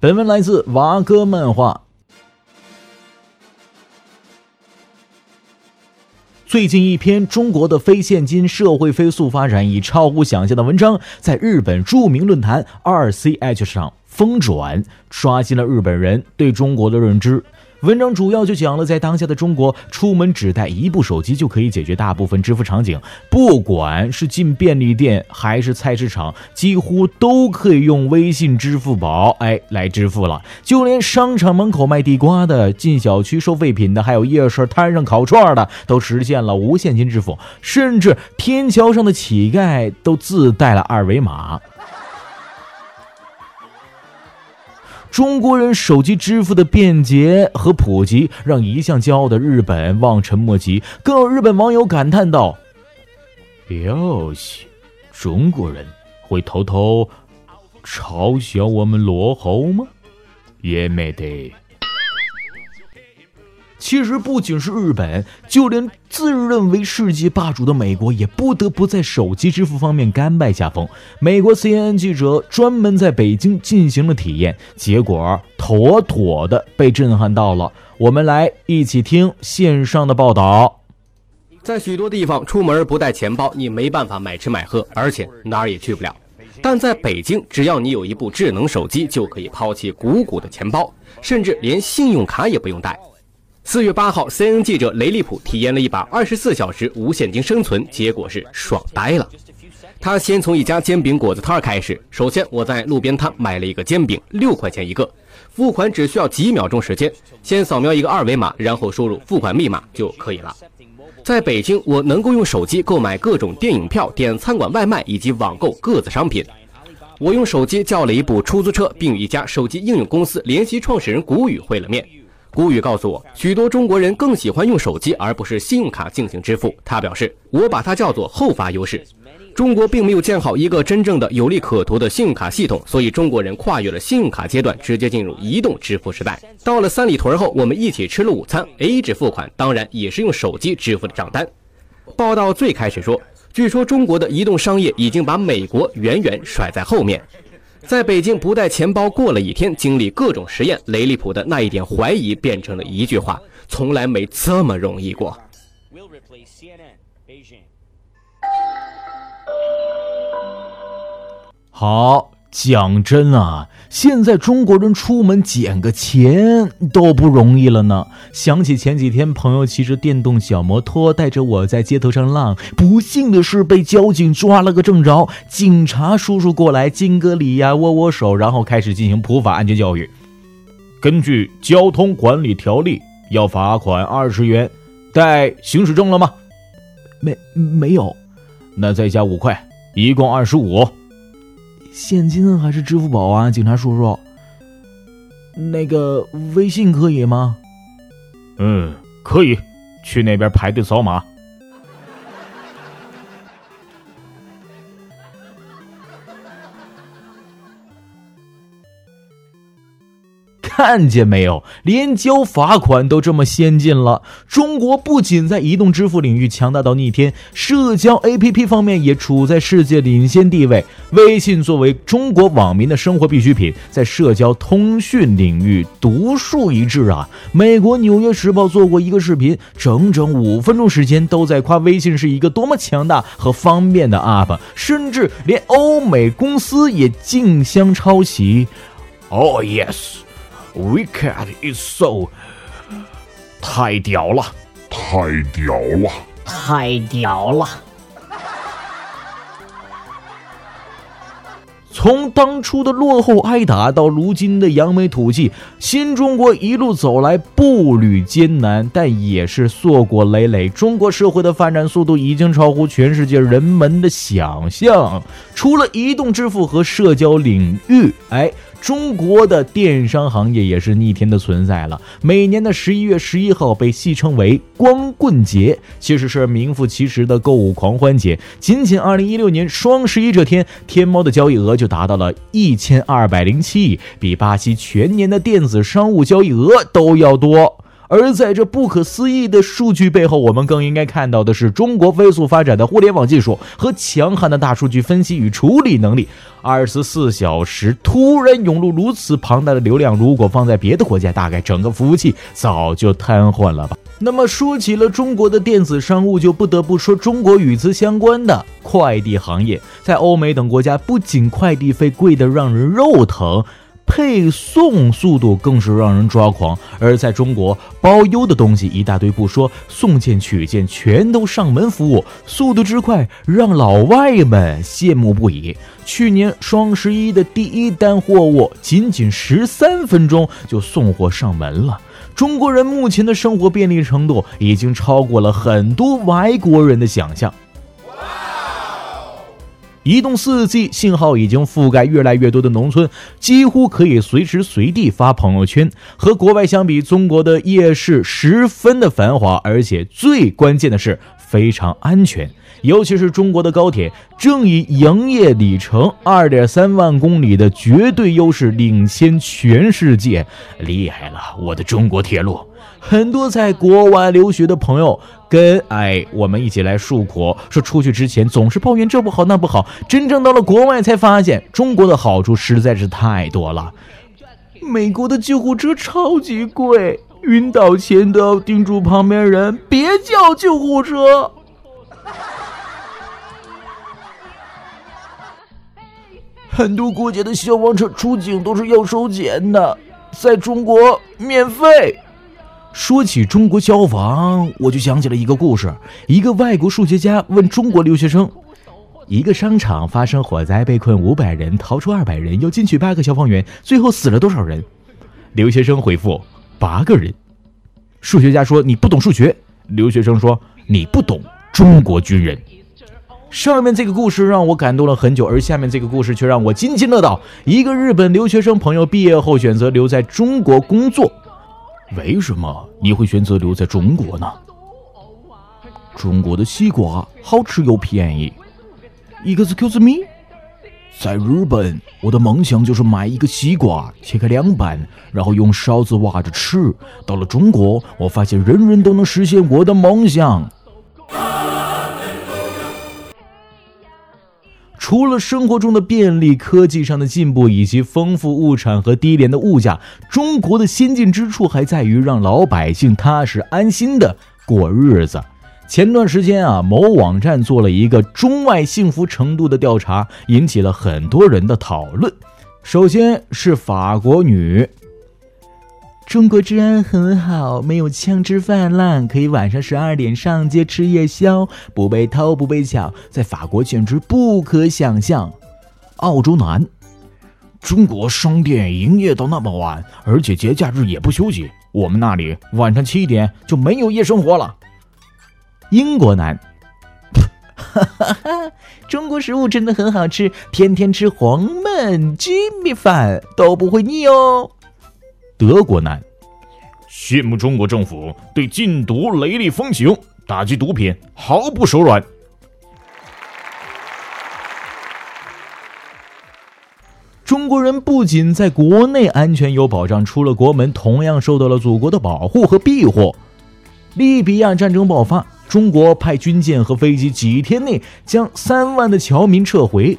本文来自娃哥漫画。最近一篇中国的非现金社会飞速发展已超乎想象的文章，在日本著名论坛 RCH 上疯转，刷新了日本人对中国的认知。文章主要就讲了，在当下的中国，出门只带一部手机就可以解决大部分支付场景，不管是进便利店还是菜市场，几乎都可以用微信、支付宝哎来支付了。就连商场门口卖地瓜的、进小区收废品的，还有夜市摊上烤串的，都实现了无现金支付，甚至天桥上的乞丐都自带了二维码。中国人手机支付的便捷和普及，让一向骄傲的日本望尘莫及。更有日本网友感叹道：“哟西，中国人会偷偷嘲笑我们落后吗？也没得。”其实不仅是日本，就连自认为世界霸主的美国，也不得不在手机支付方面甘拜下风。美国 CNN 记者专门在北京进行了体验，结果妥妥的被震撼到了。我们来一起听线上的报道。在许多地方，出门不带钱包，你没办法买吃买喝，而且哪儿也去不了。但在北京，只要你有一部智能手机，就可以抛弃鼓鼓的钱包，甚至连信用卡也不用带。四月八号，CNN 记者雷利普体验了一把二十四小时无现金生存，结果是爽呆了。他先从一家煎饼果子摊开始。首先，我在路边摊买了一个煎饼，六块钱一个，付款只需要几秒钟时间，先扫描一个二维码，然后输入付款密码就可以了。在北京，我能够用手机购买各种电影票、点餐馆外卖以及网购各自商品。我用手机叫了一部出租车，并与一家手机应用公司联系创始人谷雨会了面。古雨告诉我，许多中国人更喜欢用手机而不是信用卡进行支付。他表示，我把它叫做后发优势。中国并没有建好一个真正的有利可图的信用卡系统，所以中国人跨越了信用卡阶段，直接进入移动支付时代。到了三里屯后，我们一起吃了午餐，A 制付款，当然也是用手机支付的账单。报道最开始说，据说中国的移动商业已经把美国远远甩在后面。在北京不带钱包过了一天，经历各种实验，雷利普的那一点怀疑变成了一句话：从来没这么容易过。好。讲真啊，现在中国人出门捡个钱都不容易了呢。想起前几天朋友骑着电动小摩托带着我在街头上浪，不幸的是被交警抓了个正着。警察叔叔过来敬个礼呀，握握手，然后开始进行普法安全教育。根据交通管理条例，要罚款二十元。带行驶证了吗？没，没有。那再加五块，一共二十五。现金还是支付宝啊，警察叔叔？那个微信可以吗？嗯，可以，去那边排队扫码。看见没有，连交罚款都这么先进了。中国不仅在移动支付领域强大到逆天，社交 APP 方面也处在世界领先地位。微信作为中国网民的生活必需品，在社交通讯领域独树一帜啊！美国《纽约时报》做过一个视频，整整五分钟时间都在夸微信是一个多么强大和方便的 App，甚至连欧美公司也竞相抄袭。Oh yes。WeCat is so 太屌了，太屌了，太屌了！从当初的落后挨打到如今的扬眉吐气，新中国一路走来步履艰难，但也是硕果累累。中国社会的发展速度已经超乎全世界人们的想象。除了移动支付和社交领域，哎。中国的电商行业也是逆天的存在了。每年的十一月十一号被戏称为光棍节，其实是名副其实的购物狂欢节。仅仅二零一六年双十一这天，天猫的交易额就达到了一千二百零七亿，比巴西全年的电子商务交易额都要多。而在这不可思议的数据背后，我们更应该看到的是中国飞速发展的互联网技术和强悍的大数据分析与处理能力。二十四小时突然涌入如此庞大的流量，如果放在别的国家，大概整个服务器早就瘫痪了吧。那么说起了中国的电子商务，就不得不说中国与之相关的快递行业。在欧美等国家，不仅快递费贵得让人肉疼。配送速度更是让人抓狂，而在中国，包邮的东西一大堆不说，送件取件全都上门服务，速度之快让老外们羡慕不已。去年双十一的第一单货物，仅仅十三分钟就送货上门了。中国人目前的生活便利程度，已经超过了很多外国人的想象。移动四 G 信号已经覆盖越来越多的农村，几乎可以随时随地发朋友圈。和国外相比，中国的夜市十分的繁华，而且最关键的是非常安全。尤其是中国的高铁，正以营业里程二点三万公里的绝对优势领先全世界，厉害了，我的中国铁路！很多在国外留学的朋友跟哎我们一起来诉苦，说出去之前总是抱怨这不好那不好，真正到了国外才发现中国的好处实在是太多了。美国的救护车超级贵，晕倒前都要叮嘱旁边人别叫救护车。很多国家的消防车出警都是要收钱的，在中国免费。说起中国消防，我就想起了一个故事。一个外国数学家问中国留学生：“一个商场发生火灾，被困五百人，逃出二百人，又进去八个消防员，最后死了多少人？”留学生回复：“八个人。”数学家说：“你不懂数学。”留学生说：“你不懂中国军人。”上面这个故事让我感动了很久，而下面这个故事却让我津津乐道。一个日本留学生朋友毕业后选择留在中国工作。为什么你会选择留在中国呢？中国的西瓜好吃又便宜。Excuse me，在日本，我的梦想就是买一个西瓜，切开两半，然后用勺子挖着吃。到了中国，我发现人人都能实现我的梦想。除了生活中的便利、科技上的进步以及丰富物产和低廉的物价，中国的先进之处还在于让老百姓踏实安心的过日子。前段时间啊，某网站做了一个中外幸福程度的调查，引起了很多人的讨论。首先是法国女。中国治安很好，没有枪支泛滥，可以晚上十二点上街吃夜宵，不被偷不被抢，在法国简直不可想象。澳洲男，中国商店营业到那么晚，而且节假日也不休息，我们那里晚上七点就没有夜生活了。英国男，哈哈哈，中国食物真的很好吃，天天吃黄焖鸡米饭都不会腻哦。德国男，羡慕中国政府对禁毒雷厉风行，打击毒品毫不手软。中国人不仅在国内安全有保障，出了国门同样受到了祖国的保护和庇护。利比亚战争爆发，中国派军舰和飞机几天内将三万的侨民撤回。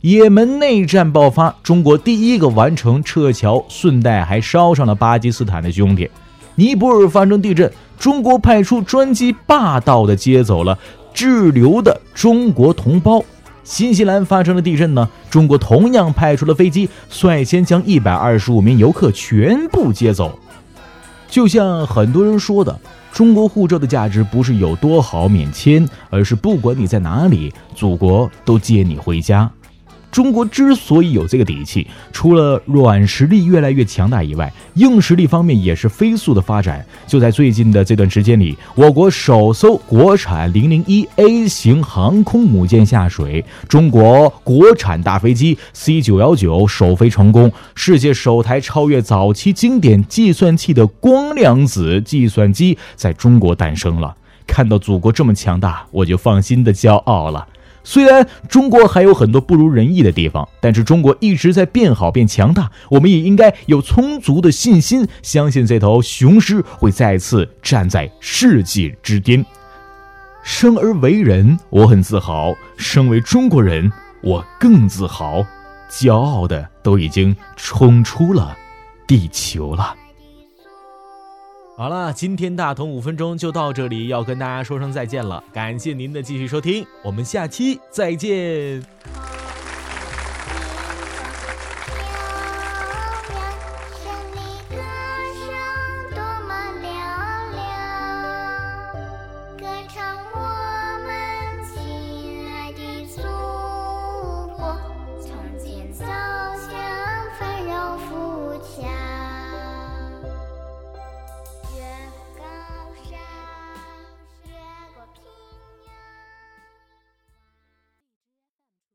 也门内战爆发，中国第一个完成撤侨，顺带还捎上了巴基斯坦的兄弟。尼泊尔发生地震，中国派出专机霸道的接走了滞留的中国同胞。新西兰发生了地震呢，中国同样派出了飞机，率先将一百二十五名游客全部接走。就像很多人说的，中国护照的价值不是有多好免签，而是不管你在哪里，祖国都接你回家。中国之所以有这个底气，除了软实力越来越强大以外，硬实力方面也是飞速的发展。就在最近的这段时间里，我国首艘国产零零一 A 型航空母舰下水，中国国产大飞机 C 九幺九首飞成功，世界首台超越早期经典计算器的光量子计算机在中国诞生了。看到祖国这么强大，我就放心的骄傲了。虽然中国还有很多不如人意的地方，但是中国一直在变好变强大，我们也应该有充足的信心，相信这头雄狮会再次站在世界之巅。生而为人，我很自豪；身为中国人，我更自豪。骄傲的都已经冲出了地球了。好了，今天大同五分钟就到这里，要跟大家说声再见了。感谢您的继续收听，我们下期再见。